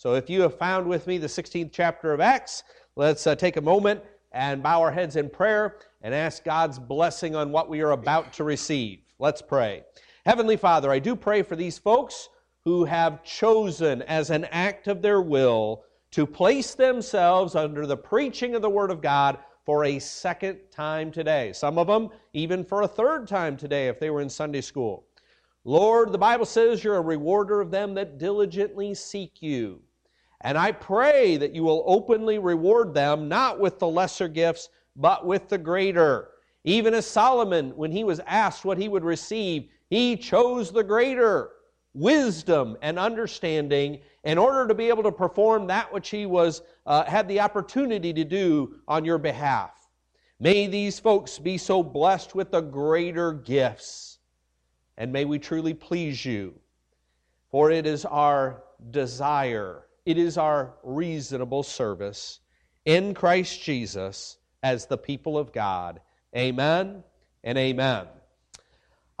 So if you have found with me the 16th chapter of Acts, let's uh, take a moment and bow our heads in prayer and ask God's blessing on what we are about to receive. Let's pray. Heavenly Father, I do pray for these folks who have chosen as an act of their will to place themselves under the preaching of the Word of God for a second time today. Some of them even for a third time today if they were in Sunday school. Lord, the Bible says you're a rewarder of them that diligently seek you. And I pray that you will openly reward them, not with the lesser gifts, but with the greater. Even as Solomon, when he was asked what he would receive, he chose the greater wisdom and understanding in order to be able to perform that which he was uh, had the opportunity to do on your behalf. May these folks be so blessed with the greater gifts, and may we truly please you. For it is our desire it is our reasonable service in Christ Jesus as the people of God. Amen and amen.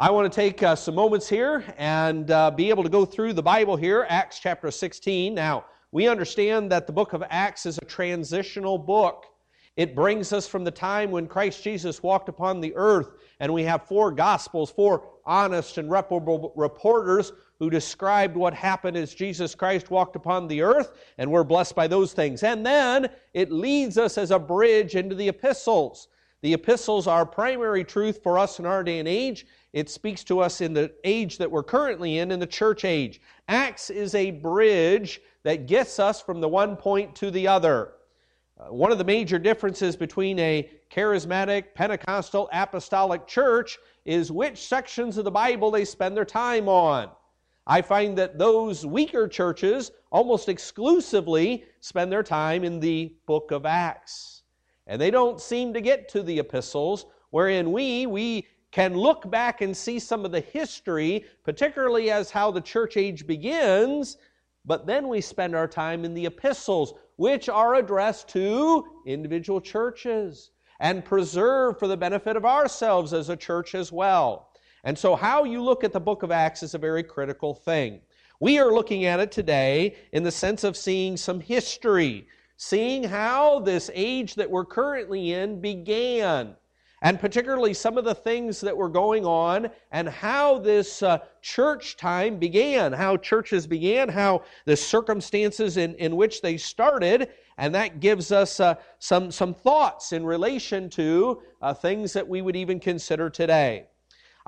I want to take uh, some moments here and uh, be able to go through the Bible here, Acts chapter 16. Now, we understand that the book of Acts is a transitional book. It brings us from the time when Christ Jesus walked upon the earth, and we have four gospels, four honest and reputable reporters who described what happened as Jesus Christ walked upon the earth, and we're blessed by those things. And then it leads us as a bridge into the epistles. The epistles are primary truth for us in our day and age. It speaks to us in the age that we're currently in, in the church age. Acts is a bridge that gets us from the one point to the other. Uh, one of the major differences between a charismatic, Pentecostal, apostolic church is which sections of the Bible they spend their time on. I find that those weaker churches almost exclusively spend their time in the book of Acts. And they don't seem to get to the epistles, wherein we, we can look back and see some of the history, particularly as how the church age begins, but then we spend our time in the epistles, which are addressed to individual churches and preserved for the benefit of ourselves as a church as well. And so, how you look at the book of Acts is a very critical thing. We are looking at it today in the sense of seeing some history, seeing how this age that we're currently in began and particularly some of the things that were going on and how this uh, church time began, how churches began, how the circumstances in, in which they started, and that gives us uh, some, some thoughts in relation to uh, things that we would even consider today.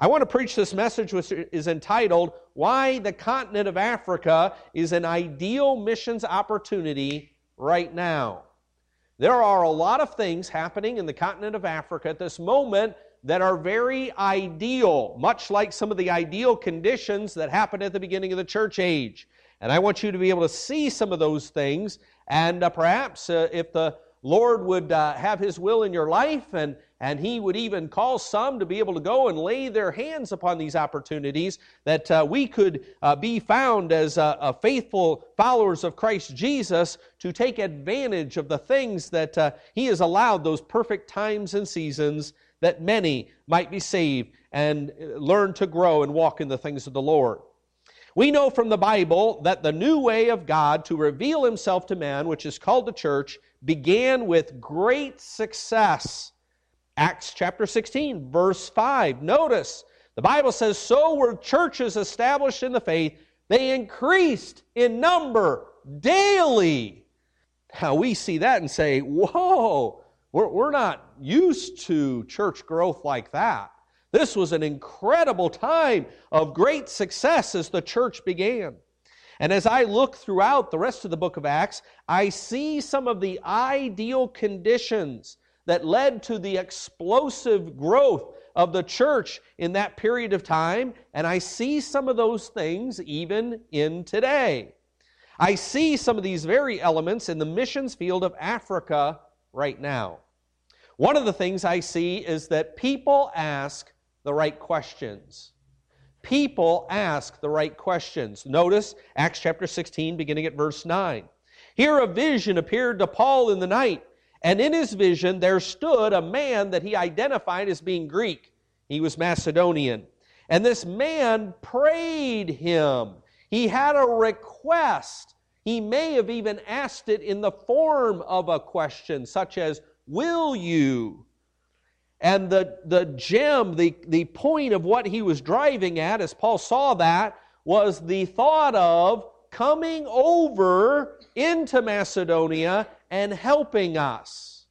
I want to preach this message, which is entitled, Why the Continent of Africa is an Ideal Missions Opportunity Right Now. There are a lot of things happening in the continent of Africa at this moment that are very ideal, much like some of the ideal conditions that happened at the beginning of the church age. And I want you to be able to see some of those things, and uh, perhaps uh, if the Lord would uh, have His will in your life and and he would even call some to be able to go and lay their hands upon these opportunities that uh, we could uh, be found as uh, faithful followers of Christ Jesus to take advantage of the things that uh, he has allowed, those perfect times and seasons, that many might be saved and uh, learn to grow and walk in the things of the Lord. We know from the Bible that the new way of God to reveal himself to man, which is called the church, began with great success Acts chapter 16, verse 5. Notice, the Bible says, So were churches established in the faith, they increased in number daily. Now we see that and say, Whoa, we're, we're not used to church growth like that. This was an incredible time of great success as the church began. And as I look throughout the rest of the book of Acts, I see some of the ideal conditions that led to the explosive growth of the church in that period of time, and I see some of those things even in today. I see some of these very elements in the missions field of Africa right now. One of the things I see is that people ask the right questions. People ask the right questions. Notice Acts chapter 16, beginning at verse 9. Here a vision appeared to Paul in the night and in his vision, there stood a man that he identified as being Greek. He was Macedonian. And this man prayed him. He had a request. He may have even asked it in the form of a question, such as, Will you? And the, the gem, the, the point of what he was driving at, as Paul saw that, was the thought of coming over into Macedonia and helping us.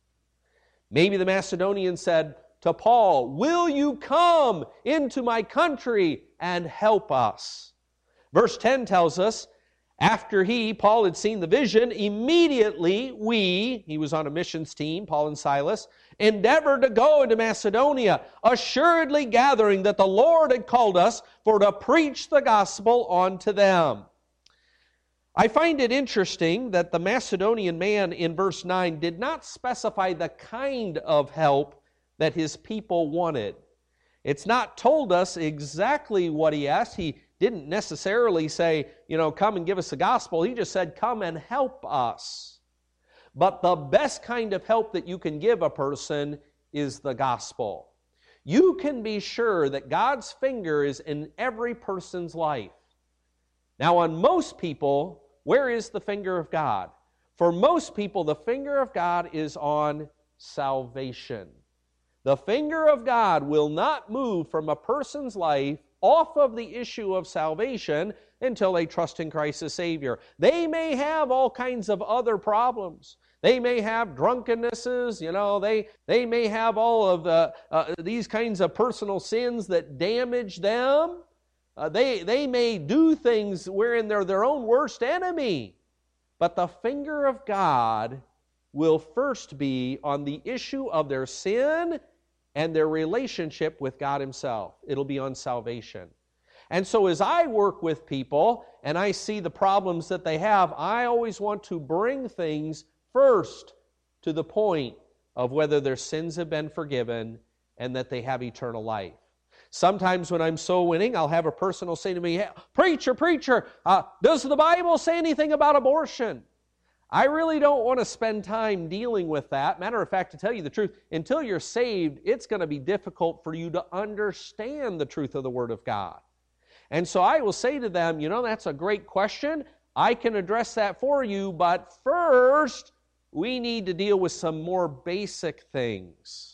Maybe the Macedonians said to Paul, Will you come into my country and help us? Verse 10 tells us after he, Paul, had seen the vision, immediately we, he was on a missions team, Paul and Silas, endeavored to go into Macedonia, assuredly gathering that the Lord had called us for to preach the gospel unto them. I find it interesting that the Macedonian man in verse 9 did not specify the kind of help that his people wanted. It's not told us exactly what he asked. He didn't necessarily say, you know, come and give us the gospel. He just said, come and help us. But the best kind of help that you can give a person is the gospel. You can be sure that God's finger is in every person's life. Now, on most people, where is the finger of God? For most people, the finger of God is on salvation. The finger of God will not move from a person's life off of the issue of salvation until they trust in Christ as Savior. They may have all kinds of other problems. They may have drunkennesses, you know, they, they may have all of the, uh, these kinds of personal sins that damage them. Uh, they, they may do things wherein they're their own worst enemy. But the finger of God will first be on the issue of their sin and their relationship with God Himself. It'll be on salvation. And so, as I work with people and I see the problems that they have, I always want to bring things first to the point of whether their sins have been forgiven and that they have eternal life. Sometimes when I'm soul winning, I'll have a person will say to me, hey, Preacher, preacher, uh, does the Bible say anything about abortion? I really don't want to spend time dealing with that. Matter of fact, to tell you the truth, until you're saved, it's going to be difficult for you to understand the truth of the Word of God. And so I will say to them, you know, that's a great question. I can address that for you, but first, we need to deal with some more basic things.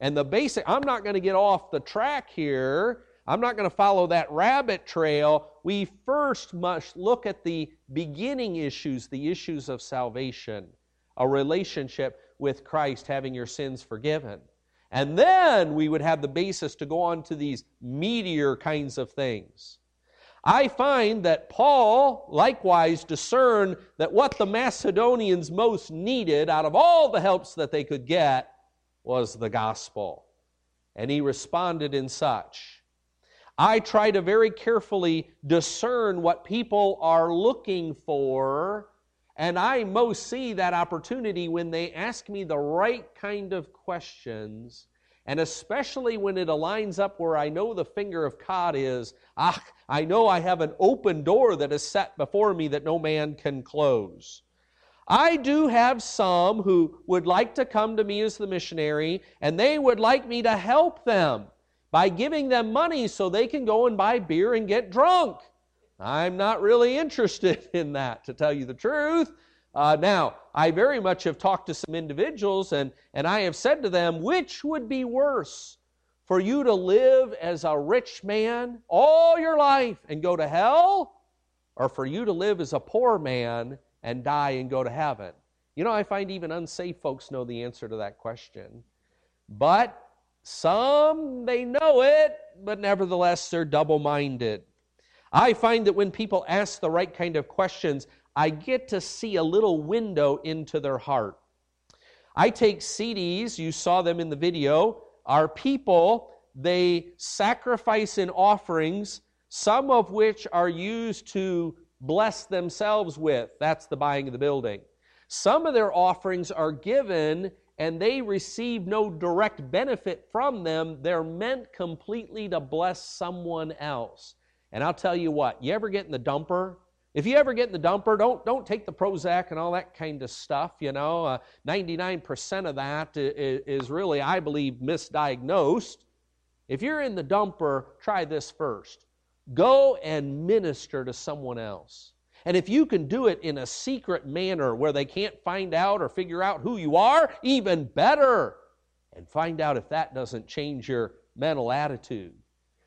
And the basic, I'm not going to get off the track here I'm not going to follow that rabbit trail. We first must look at the beginning issues, the issues of salvation, a relationship with Christ, having your sins forgiven. And then we would have the basis to go on to these meatier kinds of things. I find that Paul likewise discerned that what the Macedonians most needed out of all the helps that they could get was the gospel. And he responded in such. I try to very carefully discern what people are looking for, and I most see that opportunity when they ask me the right kind of questions, and especially when it aligns up where I know the finger of God is. Ah, I know I have an open door that is set before me that no man can close. I do have some who would like to come to me as the missionary, and they would like me to help them by giving them money so they can go and buy beer and get drunk. I'm not really interested in that, to tell you the truth. Uh, now, I very much have talked to some individuals, and, and I have said to them, which would be worse? For you to live as a rich man all your life and go to hell, or for you to live as a poor man and die and go to heaven? You know, I find even unsafe folks know the answer to that question. But some, they know it, but nevertheless, they're double minded. I find that when people ask the right kind of questions, I get to see a little window into their heart. I take CDs, you saw them in the video, Our people, they sacrifice in offerings, some of which are used to bless themselves with. That's the buying of the building. Some of their offerings are given and they receive no direct benefit from them, they're meant completely to bless someone else. And I'll tell you what, you ever get in the dumper? If you ever get in the dumper, don't, don't take the Prozac and all that kind of stuff. You know, uh, 99% of that is, is really, I believe, misdiagnosed. If you're in the dumper, try this first. Go and minister to someone else. And if you can do it in a secret manner where they can't find out or figure out who you are, even better. And find out if that doesn't change your mental attitude.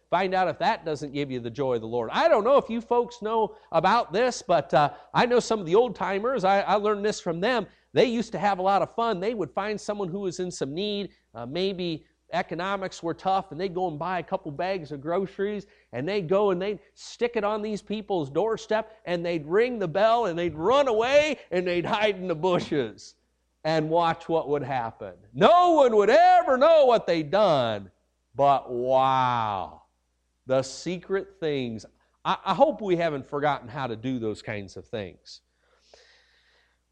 Find out if that doesn't give you the joy of the Lord. I don't know if you folks know about this, but uh, I know some of the old timers. I, I, learned this from them. They used to have a lot of fun. They would find someone who was in some need, uh, maybe economics were tough, and they'd go and buy a couple bags of groceries, and they'd go and they'd stick it on these people's doorstep, and they'd ring the bell, and they'd run away, and they'd hide in the bushes and watch what would happen. No one would ever know what they'd done, but wow the secret things. I, I hope we haven't forgotten how to do those kinds of things.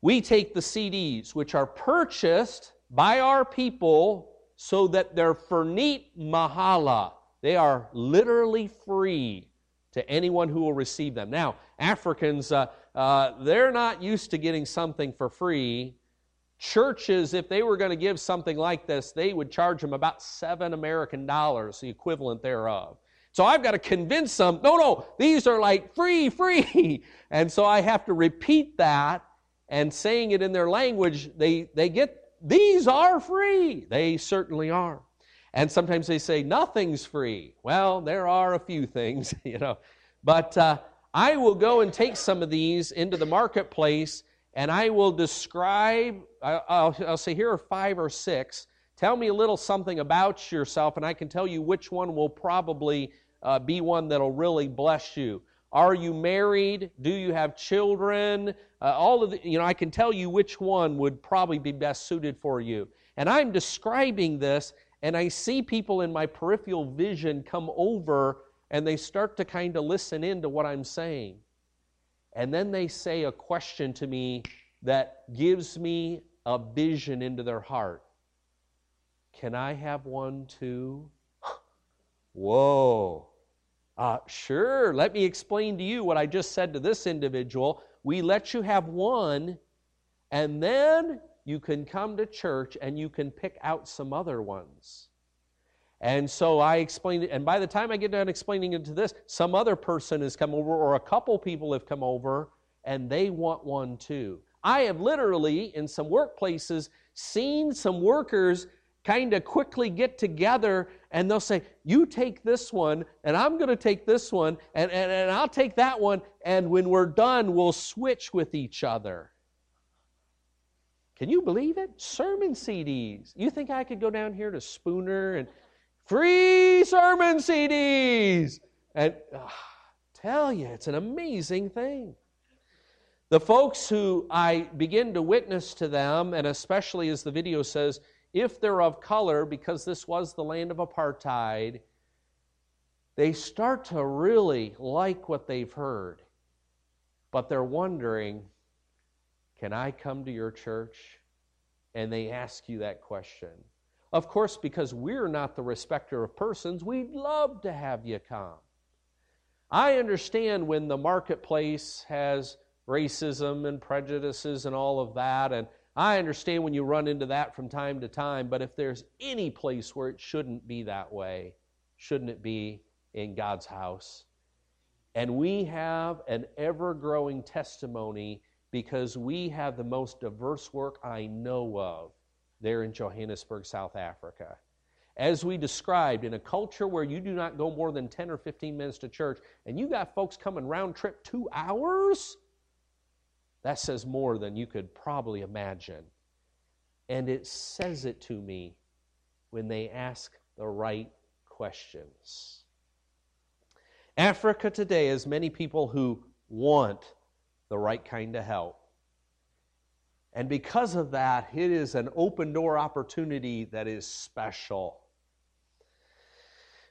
We take the CDs, which are purchased by our people so that they're verniet mahala. They are literally free to anyone who will receive them. Now, Africans, uh, uh, they're not used to getting something for free. Churches, if they were going to give something like this, they would charge them about seven American dollars, the equivalent thereof. So I've got to convince them, no, no, these are like free, free. And so I have to repeat that and saying it in their language, they, they get, these are free. They certainly are. And sometimes they say, nothing's free. Well, there are a few things, you know. But uh, I will go and take some of these into the marketplace and I will describe, I'll, I'll say, here are five or six Tell me a little something about yourself, and I can tell you which one will probably uh, be one that'll really bless you. Are you married? Do you have children? Uh, all of the, you know, I can tell you which one would probably be best suited for you. And I'm describing this, and I see people in my peripheral vision come over and they start to kind of listen in to what I'm saying. And then they say a question to me that gives me a vision into their heart. Can I have one too? Whoa. Uh, sure, let me explain to you what I just said to this individual. We let you have one, and then you can come to church and you can pick out some other ones. And so I explained it, and by the time I get done explaining it to this, some other person has come over, or a couple people have come over, and they want one too. I have literally, in some workplaces, seen some workers kind of quickly get together and they'll say, You take this one, and I'm going to take this one, and, and, and I'll take that one, and when we're done, we'll switch with each other. Can you believe it? Sermon CDs. You think I could go down here to Spooner and free sermon CDs? And uh, tell you, it's an amazing thing. The folks who I begin to witness to them, and especially as the video says, if they're of color, because this was the land of apartheid, they start to really like what they've heard. But they're wondering, can I come to your church? And they ask you that question. Of course, because we're not the respecter of persons, we'd love to have you come. I understand when the marketplace has racism and prejudices and all of that, and I understand when you run into that from time to time, but if there's any place where it shouldn't be that way, shouldn't it be in God's house? And we have an ever growing testimony because we have the most diverse work I know of there in Johannesburg, South Africa. As we described, in a culture where you do not go more than 10 or 15 minutes to church, and you got folks coming round trip two hours, that says more than you could probably imagine. And it says it to me when they ask the right questions. Africa today has many people who want the right kind of help. And because of that, it is an open door opportunity that is special.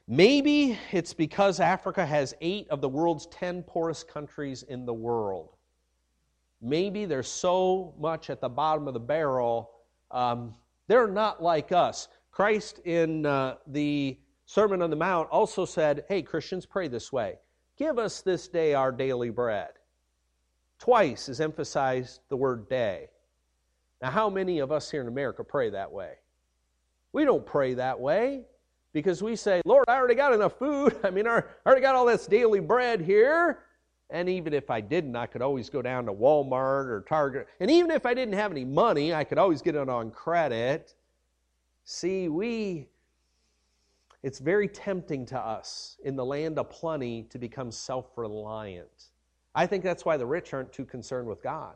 Maybe it's because Africa has eight of the world's 10 poorest countries in the world. Maybe they're so much at the bottom of the barrel, um, they're not like us. Christ in uh, the Sermon on the Mount also said, Hey, Christians, pray this way Give us this day our daily bread. Twice is emphasized the word day. Now, how many of us here in America pray that way? We don't pray that way because we say, Lord, I already got enough food. I mean, I already got all this daily bread here. And even if I didn't, I could always go down to Walmart or Target. And even if I didn't have any money, I could always get it on credit. See, we, it's very tempting to us in the land of plenty to become self reliant. I think that's why the rich aren't too concerned with God,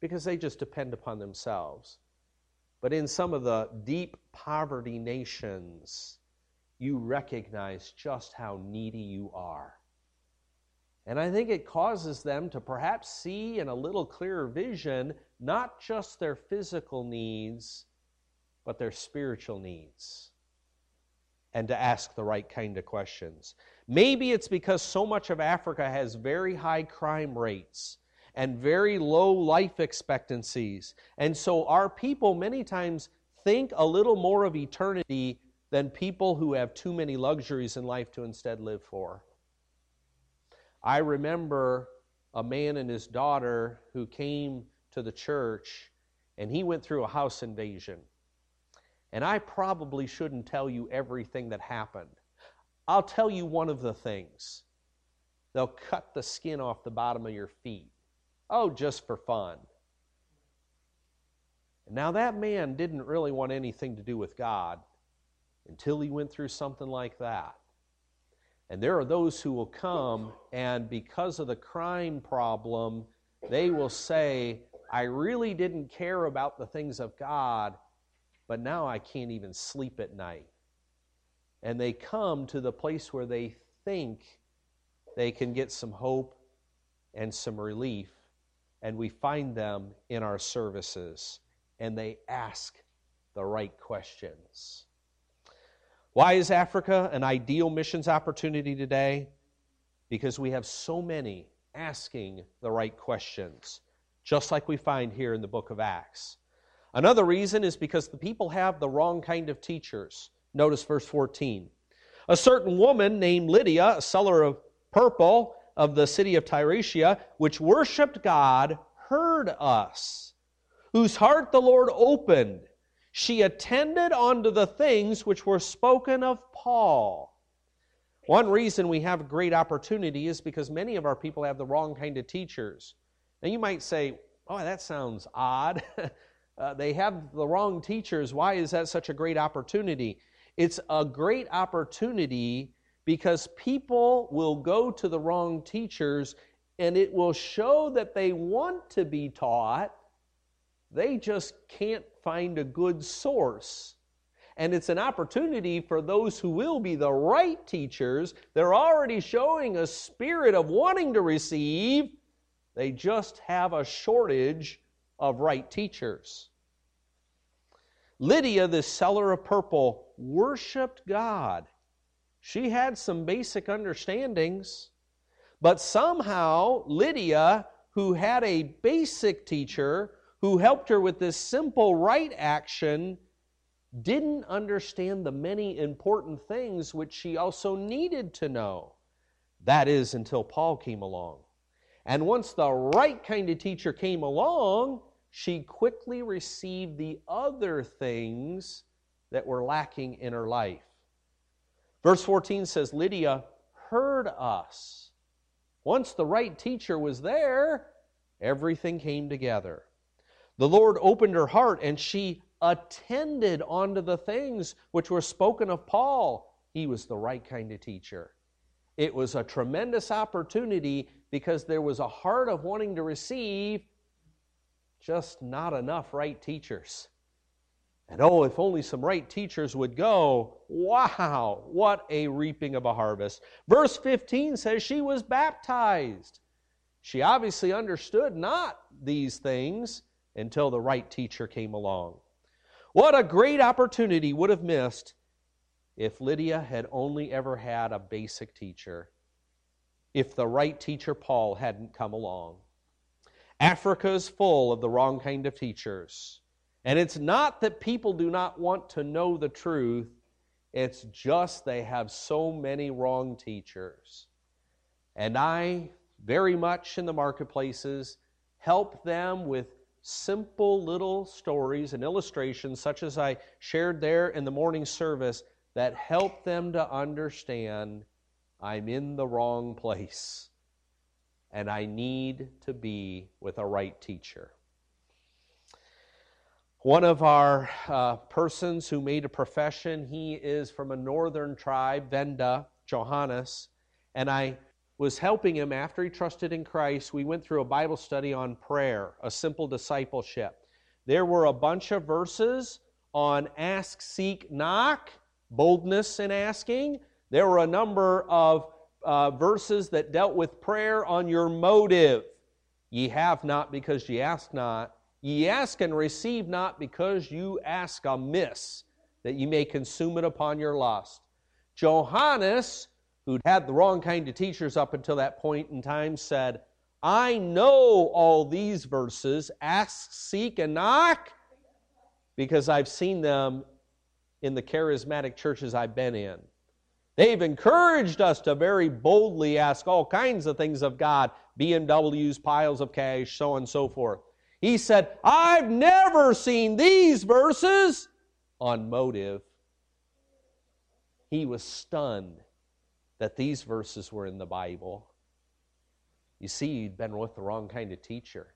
because they just depend upon themselves. But in some of the deep poverty nations, you recognize just how needy you are. And I think it causes them to perhaps see in a little clearer vision not just their physical needs, but their spiritual needs. And to ask the right kind of questions. Maybe it's because so much of Africa has very high crime rates and very low life expectancies. And so our people many times think a little more of eternity than people who have too many luxuries in life to instead live for. I remember a man and his daughter who came to the church and he went through a house invasion. And I probably shouldn't tell you everything that happened. I'll tell you one of the things. They'll cut the skin off the bottom of your feet. Oh, just for fun. Now, that man didn't really want anything to do with God until he went through something like that. And there are those who will come, and because of the crime problem, they will say, I really didn't care about the things of God, but now I can't even sleep at night. And they come to the place where they think they can get some hope and some relief and we find them in our services, and they ask the right questions. Why is Africa an ideal missions opportunity today? Because we have so many asking the right questions, just like we find here in the book of Acts. Another reason is because the people have the wrong kind of teachers. Notice verse 14. A certain woman named Lydia, a seller of purple, of the city of Thyatira, which worshiped God, heard us, whose heart the Lord opened. She attended unto the things which were spoken of Paul. One reason we have great opportunity is because many of our people have the wrong kind of teachers. Now you might say, oh, that sounds odd. uh, they have the wrong teachers. Why is that such a great opportunity? It's a great opportunity because people will go to the wrong teachers and it will show that they want to be taught, they just can't find a good source. And it's an opportunity for those who will be the right teachers. They're already showing a spirit of wanting to receive, they just have a shortage of right teachers. Lydia, the seller of purple, worshiped God. She had some basic understandings, but somehow Lydia, who had a basic teacher who helped her with this simple right action, didn't understand the many important things which she also needed to know. That is, until Paul came along. And once the right kind of teacher came along, she quickly received the other things that were lacking in her life. Verse 14 says, Lydia heard us. Once the right teacher was there, everything came together. The Lord opened her heart and she attended unto the things which were spoken of Paul. He was the right kind of teacher. It was a tremendous opportunity because there was a heart of wanting to receive, just not enough right teachers. And oh, if only some right teachers would go. Wow, what a reaping of a harvest. Verse 15 says she was baptized. She obviously understood not these things until the right teacher came along. What a great opportunity would have missed if Lydia had only ever had a basic teacher, if the right teacher, Paul, hadn't come along. Africa is full of the wrong kind of teachers. And it's not that people do not want to know the truth, it's just they have so many wrong teachers. And I, very much in the marketplaces, help them with simple little stories and illustrations, such as I shared there in the morning service, that help them to understand I'm in the wrong place. and I need to be with a right teacher. One of our uh, persons who made a profession, he is from a northern tribe, Venda, Johannes, and I was helping him after he trusted in Christ. We went through a Bible study on prayer, a simple discipleship. There were a bunch of verses on ask, seek, knock, boldness in asking. There were a number of uh, verses that dealt with prayer on your motive. Ye have not because ye ask not. Ye ask and receive not because you ask amiss, that ye may consume it upon your lust. Johannes, who'd had the wrong kind of teachers up until that point in time, said, I know all these verses ask, seek, and knock because I've seen them in the charismatic churches I've been in. They've encouraged us to very boldly ask all kinds of things of God BMWs, piles of cash, so on and so forth. He said, I've never seen these verses on motive. He was stunned that these verses were in the Bible. You see, you'd been with the wrong kind of teacher.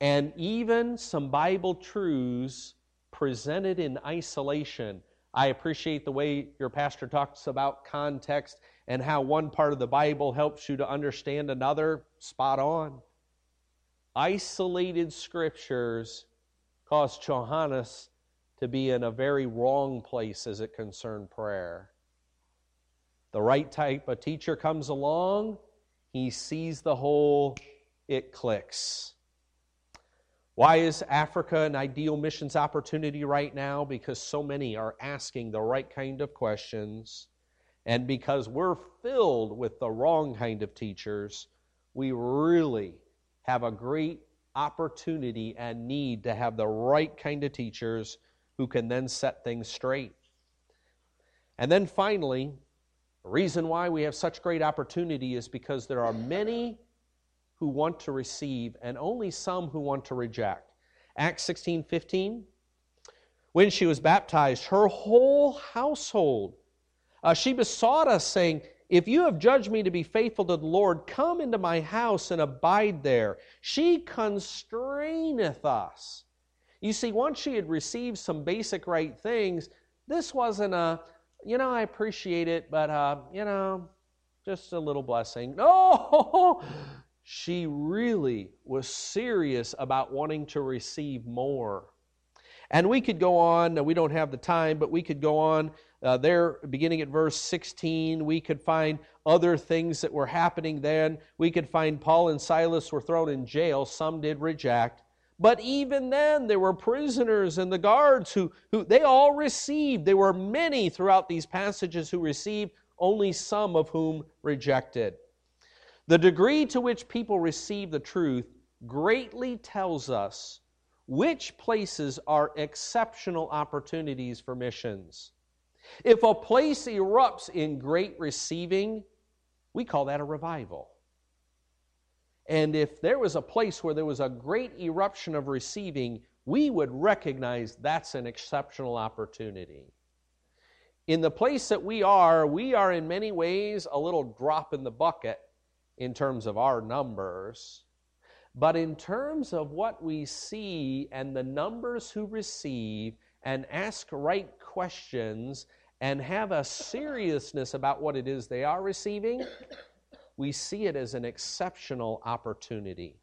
And even some Bible truths presented in isolation I appreciate the way your pastor talks about context and how one part of the Bible helps you to understand another. Spot on. Isolated scriptures caused Johannes to be in a very wrong place as it concerned prayer. The right type of teacher comes along, he sees the whole, it clicks. Why is Africa an ideal missions opportunity right now? Because so many are asking the right kind of questions, and because we're filled with the wrong kind of teachers, we really have a great opportunity and need to have the right kind of teachers who can then set things straight. And then finally, the reason why we have such great opportunity is because there are many who want to receive and only some who want to reject. Acts 16 15. When she was baptized, her whole household, uh, she besought us, saying, If you have judged me to be faithful to the Lord, come into my house and abide there. She constraineth us. You see, once she had received some basic right things, this wasn't a, you know, I appreciate it, but, uh, you know, just a little blessing. No, she really was serious about wanting to receive more. And we could go on, we don't have the time, but we could go on uh, there, beginning at verse 16. We could find other things that were happening then. We could find Paul and Silas were thrown in jail, some did reject. But even then, there were prisoners and the guards who, who they all received. There were many throughout these passages who received, only some of whom rejected. The degree to which people receive the truth greatly tells us which places are exceptional opportunities for missions. If a place erupts in great receiving, we call that a revival. And if there was a place where there was a great eruption of receiving, we would recognize that's an exceptional opportunity. In the place that we are, we are in many ways a little drop in the bucket in terms of our numbers, but in terms of what we see and the numbers who receive and ask right questions and have a seriousness about what it is they are receiving, we see it as an exceptional opportunity.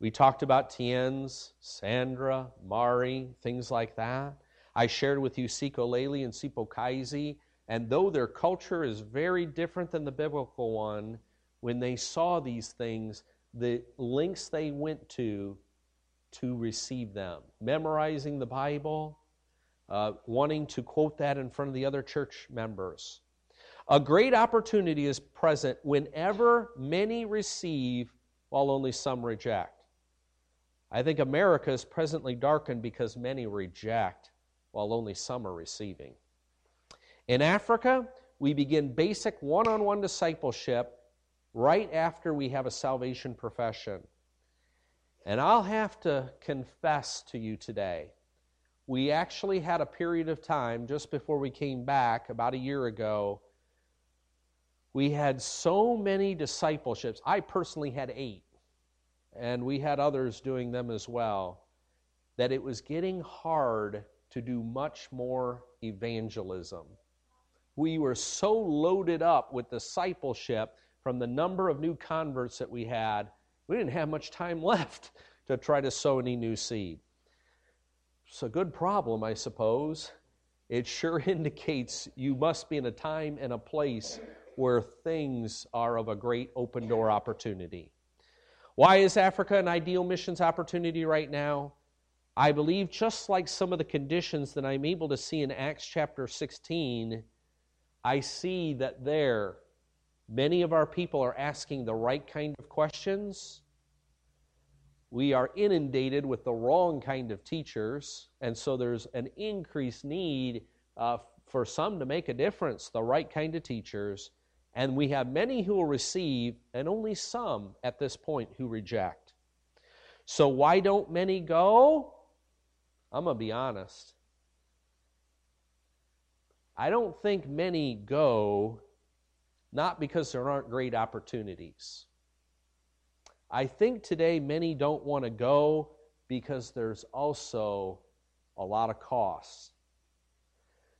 We talked about Tien's, Sandra, Mari, things like that. I shared with you Siko Lely and Sipo Kaisi and though their culture is very different than the biblical one, when they saw these things, the links they went to to receive them, memorizing the Bible, uh, wanting to quote that in front of the other church members. A great opportunity is present whenever many receive while only some reject. I think America is presently darkened because many reject while only some are receiving. In Africa, we begin basic one on one discipleship right after we have a salvation profession. And I'll have to confess to you today, we actually had a period of time just before we came back, about a year ago, we had so many discipleships. I personally had eight, and we had others doing them as well, that it was getting hard to do much more evangelism. We were so loaded up with discipleship from the number of new converts that we had, we didn't have much time left to try to sow any new seed. It's a good problem, I suppose. It sure indicates you must be in a time and a place where things are of a great open door opportunity. Why is Africa an ideal missions opportunity right now? I believe just like some of the conditions that I'm able to see in Acts chapter 16, I see that there many of our people are asking the right kind of questions. We are inundated with the wrong kind of teachers, and so there's an increased need uh, for some to make a difference, the right kind of teachers. And we have many who will receive, and only some at this point who reject. So, why don't many go? I'm going to be honest. I don't think many go not because there aren't great opportunities. I think today many don't want to go because there's also a lot of costs.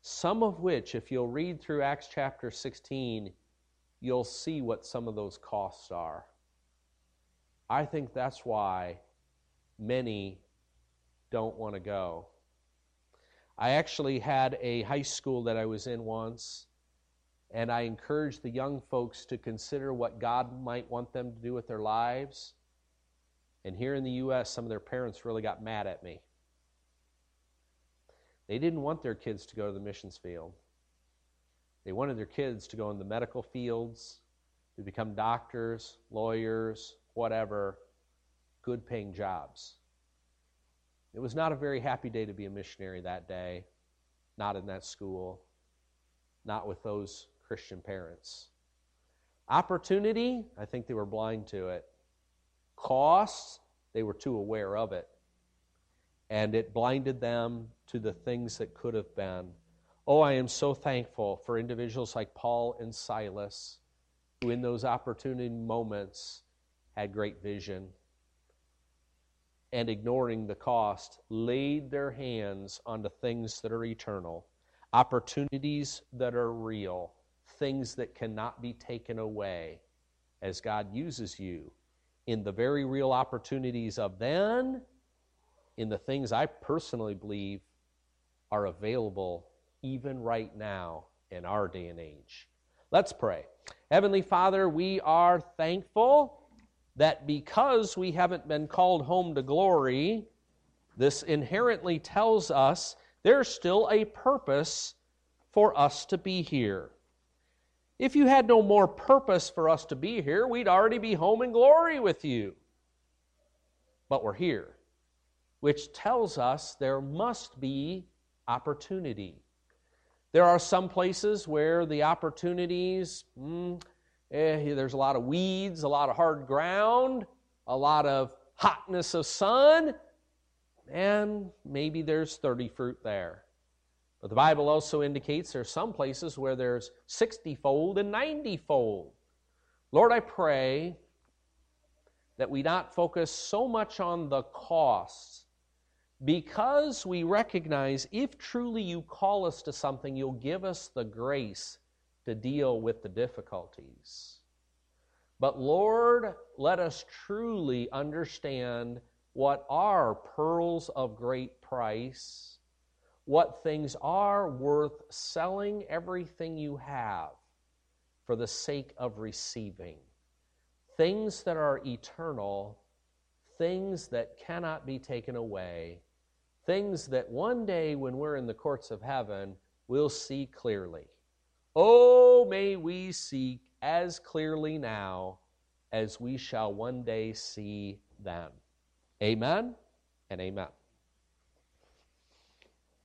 Some of which, if you'll read through Acts chapter 16, you'll see what some of those costs are. I think that's why many don't want to go. I actually had a high school that I was in once, and I encouraged the young folks to consider what God might want them to do with their lives. And here in the U.S., some of their parents really got mad at me. They didn't want their kids to go to the missions field. They wanted their kids to go in the medical fields, to become doctors, lawyers, whatever, good paying jobs. It was not a very happy day to be a missionary that day, not in that school, not with those Christian parents. Opportunity, I think they were blind to it. Costs, they were too aware of it. And it blinded them to the things that could have been. Oh, I am so thankful for individuals like Paul and Silas, who in those opportunity moments had great vision and ignoring the cost, laid their hands on the things that are eternal, opportunities that are real, things that cannot be taken away as God uses you in the very real opportunities of then, in the things I personally believe are available even right now in our day and age. Let's pray. Heavenly Father, we are thankful that because we haven't been called home to glory, this inherently tells us there's still a purpose for us to be here. If you had no more purpose for us to be here, we'd already be home in glory with you. But we're here, which tells us there must be opportunity. There are some places where the opportunities, mm, eh, there's a lot of weeds, a lot of hard ground, a lot of hotness of sun, and maybe there's 30 fruit there. But the Bible also indicates there's some places where there's 60 fold and 90 fold. Lord, I pray that we not focus so much on the costs because we recognize if truly you call us to something, you'll give us the grace to deal with the difficulties. But Lord, let us truly understand what are pearls of great price, what things are worth selling everything you have for the sake of receiving, things that are eternal, things that cannot be taken away things that one day when we're in the courts of heaven, we'll see clearly. Oh, may we see as clearly now as we shall one day see them. Amen and amen.